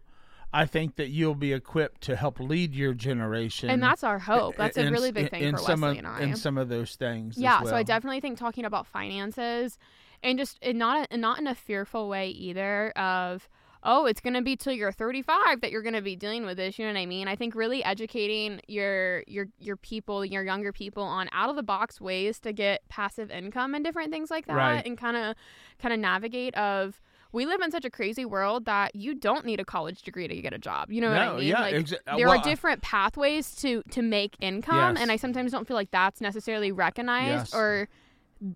S3: I think that you'll be equipped to help lead your generation.
S2: and that's our hope. That's a really big thing
S3: in
S2: for
S3: some
S2: Wesley
S3: of,
S2: and I.
S3: In some of those things. as
S2: yeah, so I definitely think talking about finances and just and not and not in a fearful way either of oh it's going to be till you're 35 that you're going to be dealing with this you know what i mean i think really educating your your your people your younger people on out of the box ways to get passive income and different things like that
S3: Right.
S2: and kind of kind of navigate of we live in such a crazy world that you don't need a college degree to get a job. You know what I mean?
S3: yeah,
S2: like,
S3: exa- uh,
S2: there
S3: well,
S2: are different pathways to to make income,
S3: Yes.
S2: and I sometimes don't feel like that's necessarily recognized
S3: Yes.
S2: or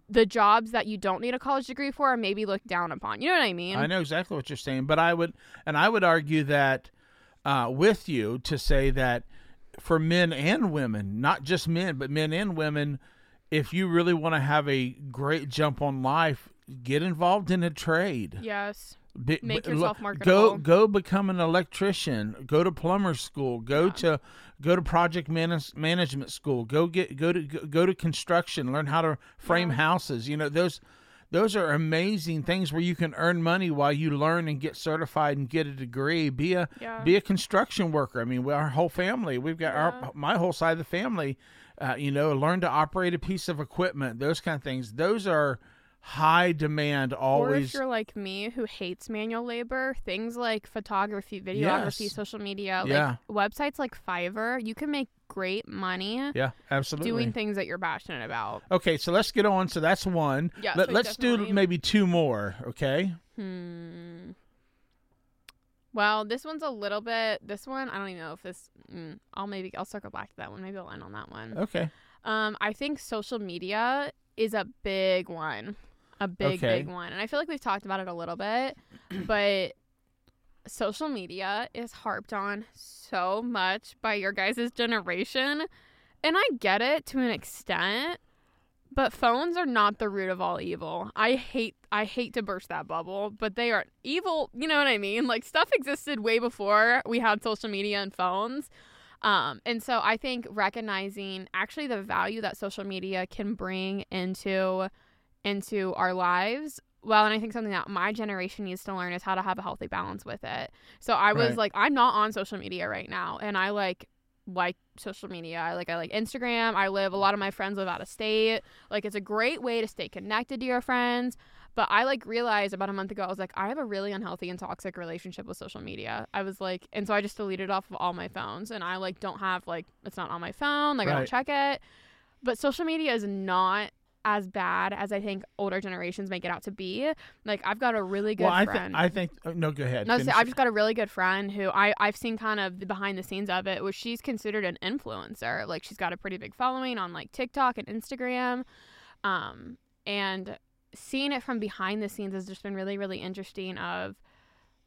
S2: the jobs that you don't need a college degree for are maybe looked down upon. You know what I mean?
S3: I know exactly what you're saying, but I would, and I would argue that uh, with you to say that for men and women, not just men, but men and women, if you really want to have a great jump on life, get involved in a trade.
S2: Yes.
S3: Be-
S2: Make
S3: be-
S2: yourself
S3: Go
S2: marketable.
S3: go become an electrician. Go to plumber school. Go
S2: Yeah.
S3: to go to project manage- management school. Go get go to go, go to construction. Learn how to frame
S2: Yeah.
S3: houses. You know those those are amazing things where you can earn money while you learn and get certified and get a degree. Be a
S2: Yeah.
S3: be a construction worker. I mean, we, our whole family. We've got
S2: Yeah.
S3: our my whole side of the family. Uh, you know, learn to operate a piece of equipment. Those kind of things. Those are high demand.
S2: always Or if you're like me who hates manual labor, things like photography, videography,
S3: Yes.
S2: social media,
S3: Yeah.
S2: like websites like Fiverr, you can make great money
S3: yeah, absolutely.
S2: doing things that you're passionate about.
S3: Okay, so let's get on. So that's one.
S2: Yeah,
S3: Let,
S2: so
S3: let's do maybe two more. Okay.
S2: Hmm. Well, this one's a little bit. This one, I don't even know if this. Mm, I'll maybe I'll circle back to that one. Maybe I'll end on that one.
S3: Okay.
S2: Um, I think social media is a big one. A big,
S3: Okay.
S2: big one. And I feel like we've talked about it a little bit, but social media is harped on so much by your guys' generation. And I get it to an extent, but phones are not the root of all evil. I hate I hate to burst that bubble, but they are evil, you know what I mean? Like stuff existed way before we had social media and phones. Um, and so I think recognizing actually the value that social media can bring into into our lives. Well, and I think something that my generation needs to learn is how to have a healthy balance with it. So I was
S3: Right.
S2: like, I'm not on social media right now, and I like like social media. I like I like Instagram. I live a lot of my friends live out of state. Like it's a great way to stay connected to your friends. But I like realized about a month ago I was like I have a really unhealthy and toxic relationship with social media. I was like and so I just deleted off of all my phones and I like don't have like it's not on my phone. Like I don't check it. But social media is not as bad as I think older generations make it out to be. Like I've got a really good
S3: well, I
S2: friend.
S3: think I think oh, no. Go ahead.
S2: No, so I've just got a really good friend who I, I've seen kind of the behind the scenes of it, where she's considered an influencer. Like she's got a pretty big following on like TikTok and Instagram. Um, and seeing it from behind the scenes has just been really, really interesting of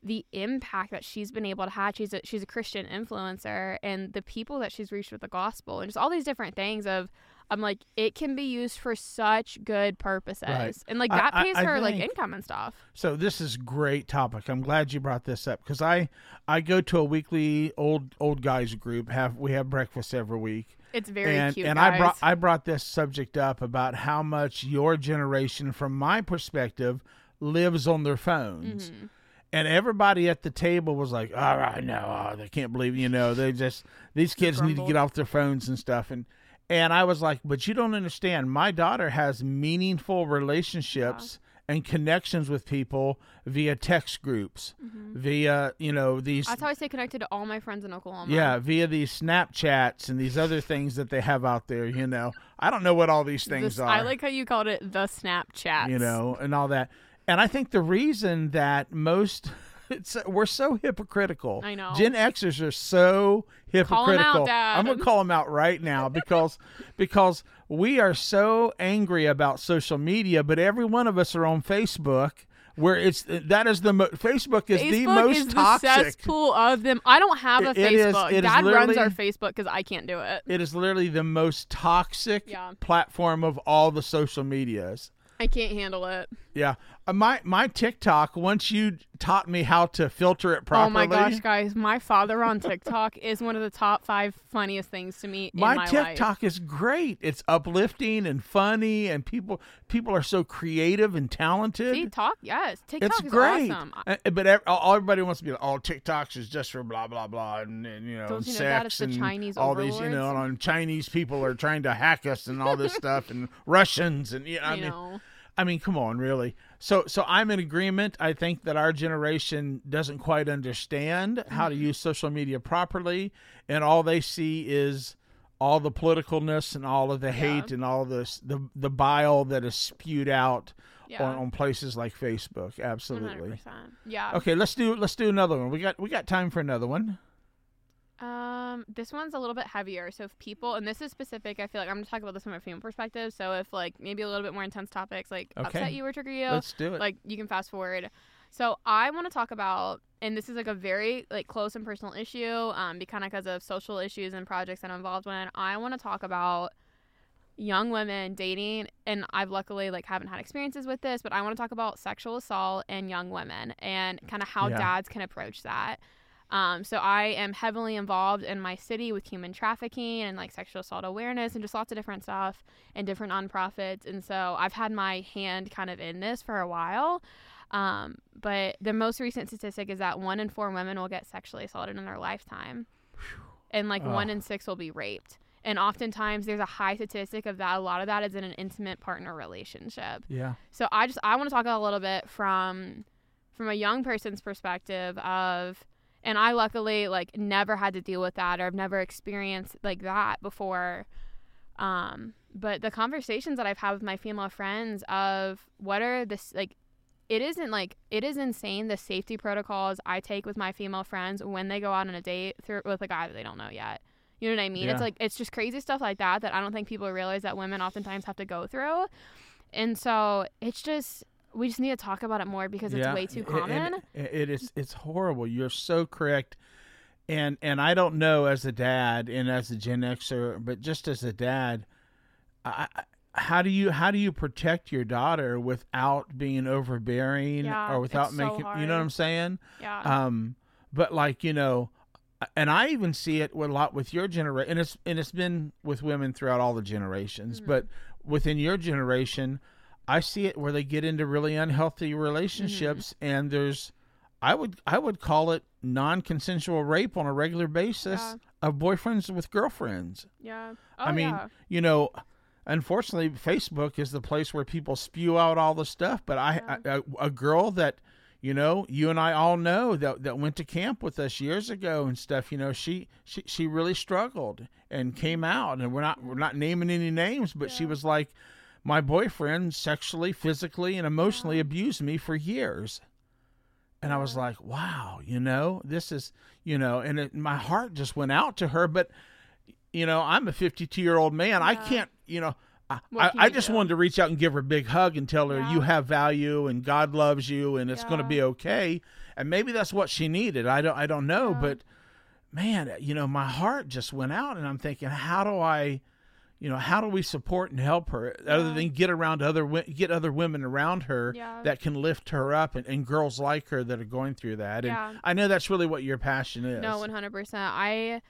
S2: the impact that she's been able to have. She's a she's a Christian influencer and the people that she's reached with the gospel and just all these different things of I'm like, it can be used for such good purposes.
S3: Right.
S2: And like that
S3: I-
S2: pays
S3: I
S2: her like
S3: think-
S2: income and stuff.
S3: So this is great topic. I'm glad you brought this up because I I go to a weekly old old guys group. Have we have breakfast every week.
S2: It's very
S3: and
S2: cute.
S3: and
S2: guys.
S3: I brought I brought this subject up about how much your generation, from my perspective, lives on their phones.
S2: Mhm.
S3: And everybody at the table was like, "All right, no, oh, they can't believe you know they just these kids need to get off their phones and stuff." And and I was like, "But you don't understand. My daughter has meaningful relationships and connections with people via text groups, mm-hmm. via you know these
S2: That's how I stay connected to all my friends in Oklahoma.
S3: yeah, via these Snapchats and these other things that they have out there. You know, I don't know what all these things
S2: This-
S3: are.
S2: I like how you called it the Snapchat.
S3: you know, and all that. And I think the reason that most it's we're so hypocritical.
S2: I know.
S3: Gen Xers are so
S2: out,
S3: hypocritical.
S2: Dad.
S3: I'm gonna call them out right now because because we are so angry about social media, but every one of us are on Facebook. Where it's that is the mo- Facebook is
S2: Facebook
S3: the most
S2: is the
S3: toxic.
S2: cesspool of them. I don't have a
S3: It- it is-
S2: Facebook.
S3: it
S2: Dad runs our Facebook because I can't do it.
S3: It is literally the most toxic
S2: Yeah.
S3: platform of all the social medias.
S2: I can't handle it.
S3: Yeah, my my TikTok. Once you taught me how to filter it properly,
S2: Oh my gosh, guys! My father on TikTok is one of the top five funniest things to me
S3: my,
S2: my
S3: TikTok
S2: life.
S3: is great. It's uplifting and funny, and people people are so creative and talented.
S2: Talk yes, TikTok
S3: it's
S2: is
S3: great,
S2: awesome.
S3: Uh, but all- everybody wants to be like, "Oh, TikToks is just for blah blah blah," and, and you know,
S2: Don't you know that it's the Chinese
S3: all these, you know,
S2: overlords?
S3: and Chinese people are trying to hack us and all this stuff, and Russians, and you know, I
S2: you
S3: mean,
S2: know,
S3: I mean, come on, really. So, so I'm in agreement. I think that our generation doesn't quite understand how to mm-hmm. use social media properly, and all they see is all the politicalness and all of the hate and all this the the bile that is spewed out
S2: yeah,
S3: on, on places like Facebook. Absolutely.
S2: percent. Yeah.
S3: Okay, let's do let's do another one. We got we got time for another one.
S2: Um, this one's a little bit heavier. So if people, and this is specific, I feel like I'm gonna talk about this from a female perspective. So if like maybe a little bit more intense topics like
S3: Okay.
S2: upset you or trigger you,
S3: Let's do it.
S2: like you can fast forward. So I want to talk about, and this is like a very like close and personal issue, um, kind of because of social issues and projects that I'm involved in. I want to talk about young women dating, and I've luckily like haven't had experiences with this, but I want to talk about sexual assault and young women and kind of how
S3: Yeah.
S2: dads can approach that. Um, so I am heavily involved in my city with human trafficking and like sexual assault awareness and just lots of different stuff and different nonprofits. And so I've had my hand kind of in this for a while. Um, but the most recent statistic is that one in four women will get sexually assaulted in their lifetime, and like one in six will be raped. And oftentimes there's a high statistic of that. A lot of that is in an intimate partner relationship.
S3: yeah.
S2: So I just I want to talk a little bit from from a young person's perspective of and I luckily like never had to deal with that or I've never experienced like that before. Um but the conversations that I've had with my female friends of what are this like it isn't like it is insane the safety protocols I take with my female friends when they go out on a date through with a guy that they don't know yet. You know what I mean?
S3: Yeah.
S2: It's like it's just crazy stuff like that that I don't think people realize that women oftentimes have to go through. And so it's just we just need to talk about it more because it's
S3: Yeah,
S2: way too common.
S3: it- it is. It's horrible. You're so correct. And and I don't know as a dad and as a Gen Xer, but just as a dad, I, how do you how do you protect your daughter without being overbearing
S2: Yeah,
S3: or without
S2: it's so
S3: making you know what I'm saying?
S2: yeah.
S3: Um, but like you know, and I even see it with a lot with your generation, and it's and it's been with women throughout all the generations.
S2: Mhm.
S3: But within your generation, I see it where they get into really unhealthy relationships,
S2: Mm-hmm.
S3: and there's, I would I would call it non-consensual rape on a regular basis
S2: Yeah.
S3: of boyfriends with girlfriends.
S2: yeah. Oh,
S3: I mean,
S2: yeah.
S3: you know. Unfortunately, Facebook is the place where people spew out all the stuff. But I,
S2: Yeah.
S3: a, a girl that you know you and i all know that that went to camp with us years ago and stuff you know she she, she really struggled and came out and we're not we're not naming any names but she was like my boyfriend sexually physically and emotionally
S2: Yeah.
S3: abused me for years and i was like wow you know this is you know and it, my heart just went out to her but you know i'm a 52 year old man i can't you know I, I, I just
S2: do?
S3: wanted to reach out and give her a big hug and tell her
S2: Yeah.
S3: you have value and God loves you and it's going to be okay. And maybe that's what she needed. I don't I don't know,
S2: Yeah.
S3: but man, you know, my heart just went out and I'm thinking how do I you know, how do we support and help her other than get around other get other women around her
S2: Yeah.
S3: that can lift her up and, and girls like her that are going through that. And
S2: Yeah.
S3: I know that's really what your passion is.
S2: No, 100%. I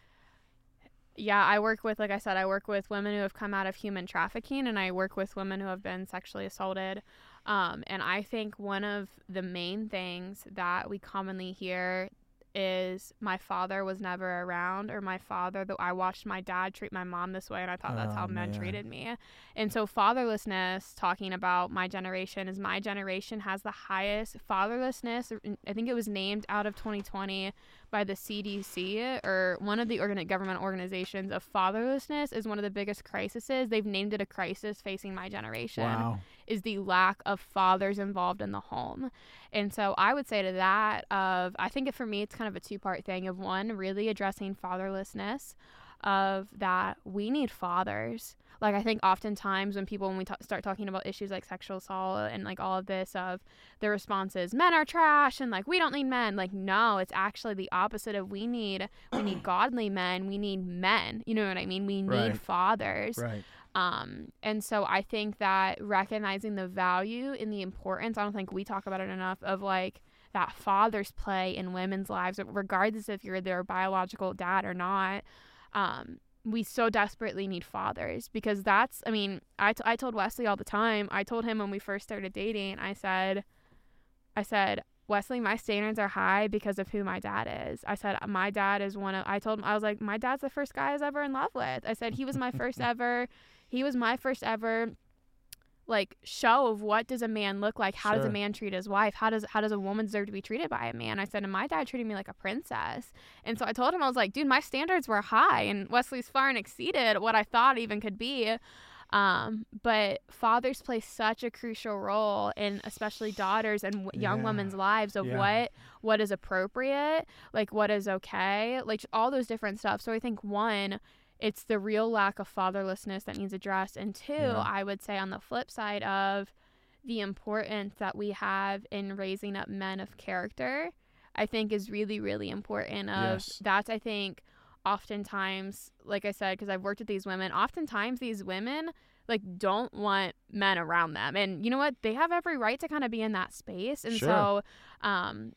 S2: yeah, I work with like I said I work with women who have come out of human trafficking and I work with women who have been sexually assaulted. Um, and I think one of the main things that we commonly hear is my father was never around or my father that I watched my dad treat my mom this way and I thought that's
S3: Oh,
S2: how men
S3: man.
S2: treated me. And so fatherlessness talking about my generation is my generation has the highest fatherlessness I think it was named out of 2020 by the CDC or one of the organ- government organizations of fatherlessness is one of the biggest crises. They've named it a crisis facing my generation
S3: Wow.
S2: Is the lack of fathers involved in the home. And so I would say to that of I think for me it's kind of a two-part thing of one really addressing fatherlessness of that we need fathers. Like I think oftentimes when people when we ta- start talking about issues like sexual assault and like all of this of the response is men are trash and like we don't need men. Like no, it's actually the opposite of we need we need godly men. We need men. You know what I mean? We need
S3: Right.
S2: fathers.
S3: Right.
S2: Um, and so I think that recognizing the value and the importance, I don't think we talk about it enough of like that father's play in women's lives, regardless if you're their biological dad or not. Um, we so desperately need fathers because that's, I mean, I, t- I told Wesley all the time. I told him when we first started dating, I said, I said, Wesley, my standards are high because of who my dad is. I said, my dad is one of, I told him, I was like, my dad's the first guy I was ever in love with. I said, he was my first ever, he was my first ever like show of what does a man look like? How does a man treat his wife? How does how does a woman deserve to be treated by a man? I said and my dad treated me like a princess. And so i told him i was like dude my standards were high and wesley's far and exceeded what i thought even could be. Um, but fathers play such a crucial role in especially daughters and w- young
S3: Yeah.
S2: women's lives of
S3: Yeah.
S2: what what is appropriate like what is okay like all those different stuff. So i think one it's the real lack of fatherlessness that needs addressed and two
S3: Yeah.
S2: i would say on the flip side of the importance that we have in raising up men of character i think is really really important of
S3: Yes.
S2: that's i think oftentimes like i said because i've worked with these women oftentimes these women like don't want men around them and you know what they have every right to kind of be in that space and
S3: Sure.
S2: so um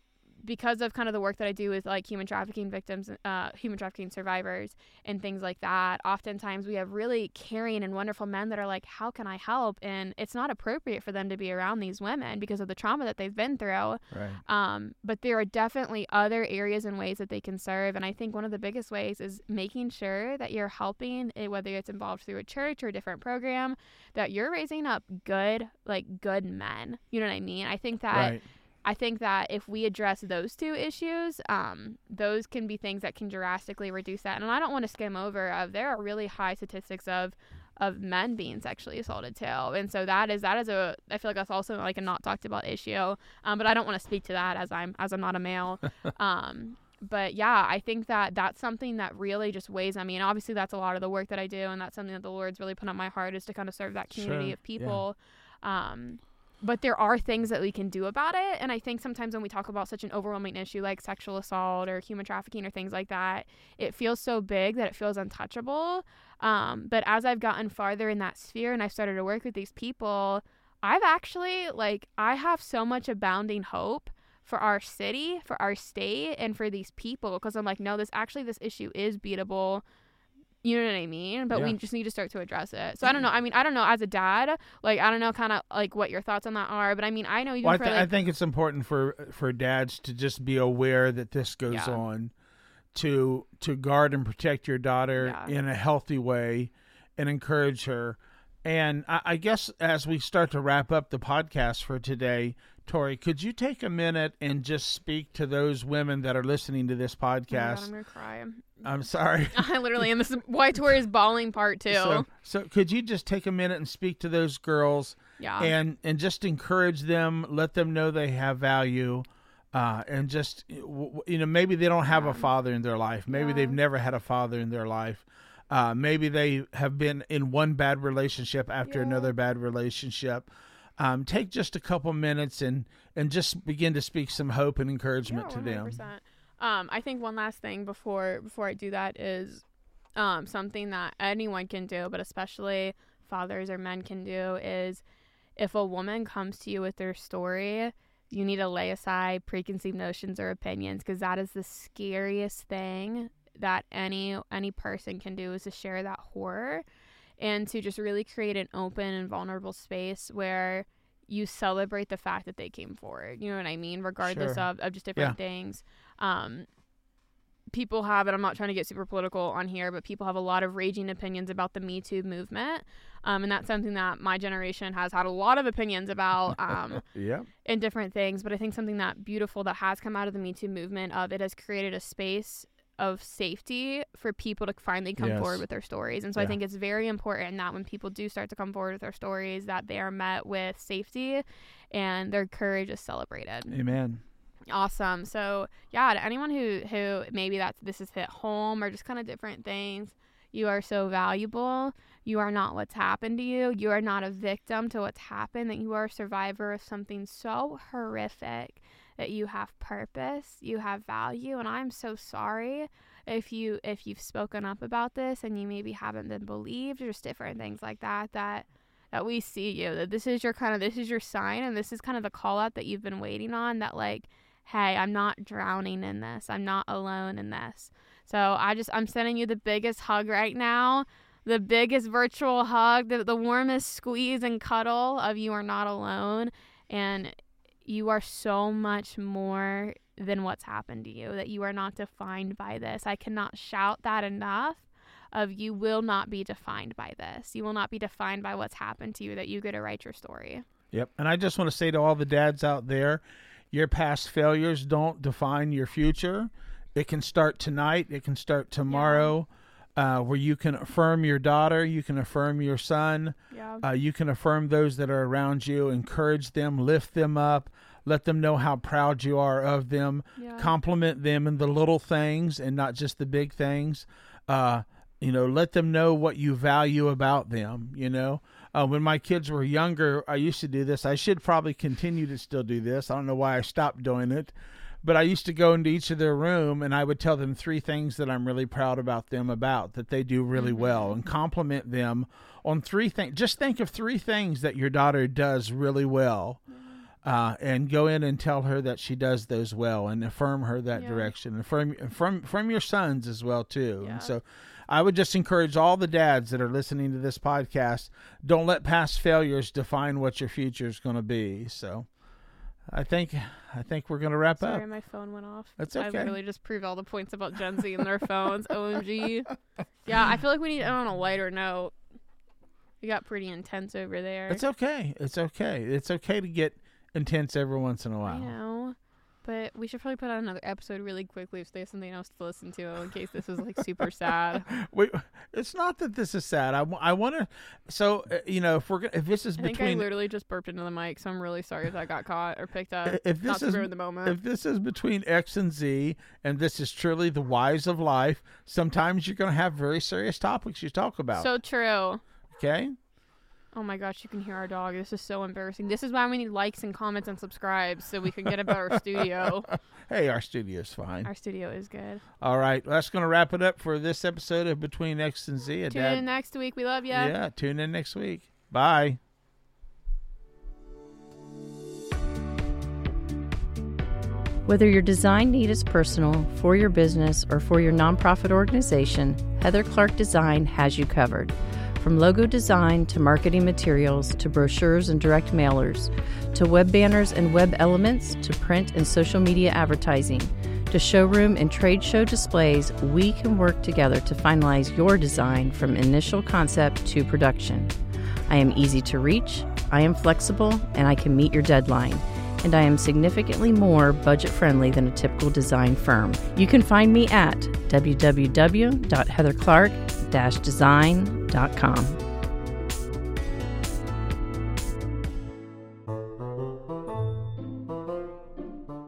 S2: because of kind of the work that I do with like human trafficking victims, uh, human trafficking survivors, and things like that, oftentimes we have really caring and wonderful men that are like, How can I help? And it's not appropriate for them to be around these women because of the trauma that they've been through.
S3: Right.
S2: Um, but there are definitely other areas and ways that they can serve. And I think one of the biggest ways is making sure that you're helping, eh, whether it's involved through a church or a different program, that you're raising up good, like good men. You know what I mean? I think that.
S3: right.
S2: I think that if we address those two issues, um, those can be things that can drastically reduce that. And I don't want to skim over of there are really high statistics of of men being sexually assaulted too. And so that is that is a I feel like that's also like a not talked about issue. Um, but I don't want to speak to that as I'm as I'm not a male. um, but yeah, I think that that's something that really just weighs on me. And obviously, that's a lot of the work that I do, and that's something that the Lord's really put on my heart is to kind of serve that community
S3: Sure,
S2: of people. Yeah. Um, but there are things that we can do about it, and I think sometimes when we talk about such an overwhelming issue like sexual assault or human trafficking or things like that, it feels so big that it feels untouchable. Um, but as I've gotten farther in that sphere and I've started to work with these people, I've actually like I have so much abounding hope for our city, for our state, and for these people because I'm like, no, this actually this issue is beatable. You know what I mean? But we just need to start to address it. So I don't know. Mm-hmm. I mean, I don't know as a dad, like I don't know kind of like what your thoughts on that are, but I mean, I know even
S3: Well, I, th-
S2: like
S3: I think it's important for for dads to just be aware that this goes
S2: Yeah.
S3: on, to to guard and protect your daughter
S2: Yeah.
S3: in a healthy way, and encourage her. And I, I guess as we start to wrap up the podcast for today, Tori, could you take a minute and just speak to those women that are listening to this
S2: Oh God,
S3: podcast?
S2: I'm gonna cry.
S3: I'm sorry.
S2: I literally am. This is why Tori is bawling part two.
S3: So, so could you just take a minute and speak to those girls
S2: yeah.
S3: and and just encourage them, let them know they have value, uh, and just w- you know maybe they don't have a father in their life, maybe
S2: Yeah.
S3: they've never had a father in their life, uh, maybe they have been in one bad relationship after
S2: Yeah.
S3: another bad relationship. Um, take just a couple minutes and and just begin to speak some hope and encouragement
S2: yeah,
S3: to them.
S2: Um, I think one last thing before before I do that is um, something that anyone can do, but especially fathers or men can do is if a woman comes to you with their story, you need to lay aside preconceived notions or opinions because that is the scariest thing that any any person can do is to share that horror and to just really create an open and vulnerable space where you celebrate the fact that they came forward. You know what I mean? Regardless
S3: Sure.
S2: of, of just different things. Um, people have, and I'm not trying to get super political on here, but people have a lot of raging opinions about the Me Too movement. Um, and that's something that my generation has had a lot of opinions about. Um,
S3: Yeah.
S2: in different things, but I think something that beautiful that has come out of the Me Too movement of it has created a space of safety for people to finally come
S3: Yes.
S2: forward with their stories. And so I think it's very important that when people do start to come forward with their stories that they are met with safety and their courage is celebrated.
S3: Amen.
S2: Awesome. So yeah, to anyone who who maybe that's this has hit home or just kind of different things, you are so valuable. You are not what's happened to you. You are not a victim to what's happened. That you are a survivor of something so horrific. That you have purpose. You have value. And I'm so sorry if you if you've spoken up about this and you maybe haven't been believed or just different things like that. That that we see you. That this is your kind of this is your sign and this is kind of the call out that you've been waiting on. That like hey, I'm not drowning in this. I'm not alone in this. So I just, I'm sending you the biggest hug right now, the biggest virtual hug, the, the warmest squeeze and cuddle of you are not alone. And you are so much more than what's happened to you, that you are not defined by this. I cannot shout that enough. Of you will not be defined by this. You will not be defined by what's happened to you, that you get to write your story.
S3: Yep. And I just want to say to all the dads out there, your past failures don't define your future. It can start tonight, it can start tomorrow, uh, where you can affirm your daughter, you can affirm your son,
S2: Yeah.
S3: uh, you can affirm those that are around you, encourage them, lift them up, let them know how proud you are of them,
S2: yeah.
S3: compliment them in the little things and not just the big things. Uh, you know, let them know what you value about them. You know, uh, when my kids were younger, I used to do this. I should probably continue to still do this. I don't know why I stopped doing it, but I used to go into each of their room and I would tell them three things that I'm really proud about them about that they do really well and compliment them on three things. Just think of three things that your daughter does really well uh, and go in and tell her that she does those well and affirm her that
S2: Yeah.
S3: direction and from from from your sons as well too.
S2: Yeah.
S3: And so I would just encourage all the dads that are listening to this podcast, don't let past failures define what your future is going to be. So I think I think we're going to wrap
S2: Sorry,
S3: up.
S2: my phone went off.
S3: That's okay.
S2: I literally just proved all the points about Gen Z and their phones. OMG. Yeah, I feel like we need to end on a lighter note. We got pretty intense over there.
S3: It's okay. It's okay. It's okay to get intense every once in a while.
S2: know. But we should probably put out another episode really quickly if have something else to listen to in case this is like super sad.
S3: Wait, it's not that this is sad. I, want to. So uh, you know, if we're gonna, if this is
S2: I think I literally just burped into the mic, so I'm really sorry if that got caught or picked up.
S3: if this is
S2: the moment.
S3: if this is between X and Z, and this is truly the whys of life, sometimes you're going to have very serious topics you talk about.
S2: so true.
S3: okay.
S2: Oh my gosh, you can hear our dog. This is so embarrassing. This is why we need likes and comments and subscribes so we can get a better studio.
S3: Hey, our studio's fine.
S2: Our studio is good.
S3: All right, that's going to wrap it up for this episode of Between X and Z. A
S2: Tune
S3: dad-
S2: in next week. We love you.
S3: yeah, tune in next week. Bye.
S4: Whether your design need is personal, for your business, or for your nonprofit organization, Heather Clark Design has you covered. From logo design to marketing materials to brochures and direct mailers, to web banners and web elements to print and social media advertising, to showroom and trade show displays, we can work together to finalize your design from initial concept to production. I am easy to reach, I am flexible, and I can meet your deadline and I am significantly more budget friendly than a typical design firm. You can find me at www.heatherclark design.com.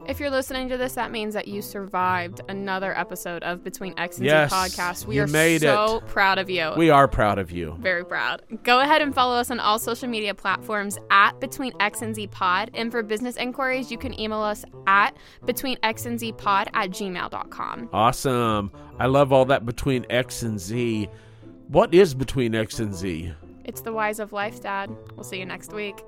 S2: If you're listening to this, that means that you survived another episode of Between X and
S1: Yes,
S2: Z podcast. We are
S1: made
S2: so
S1: it.
S2: proud of you.
S1: We are proud of you.
S2: Very proud. Go ahead and follow us on all social media platforms at Between X and Z Pod. And for business inquiries, you can email us at Between X and Z Pod at gmail.com.
S1: Awesome. I love all that between X and Z. What is between X and Z?
S2: It's the whys of life, Dad. We'll see you next week.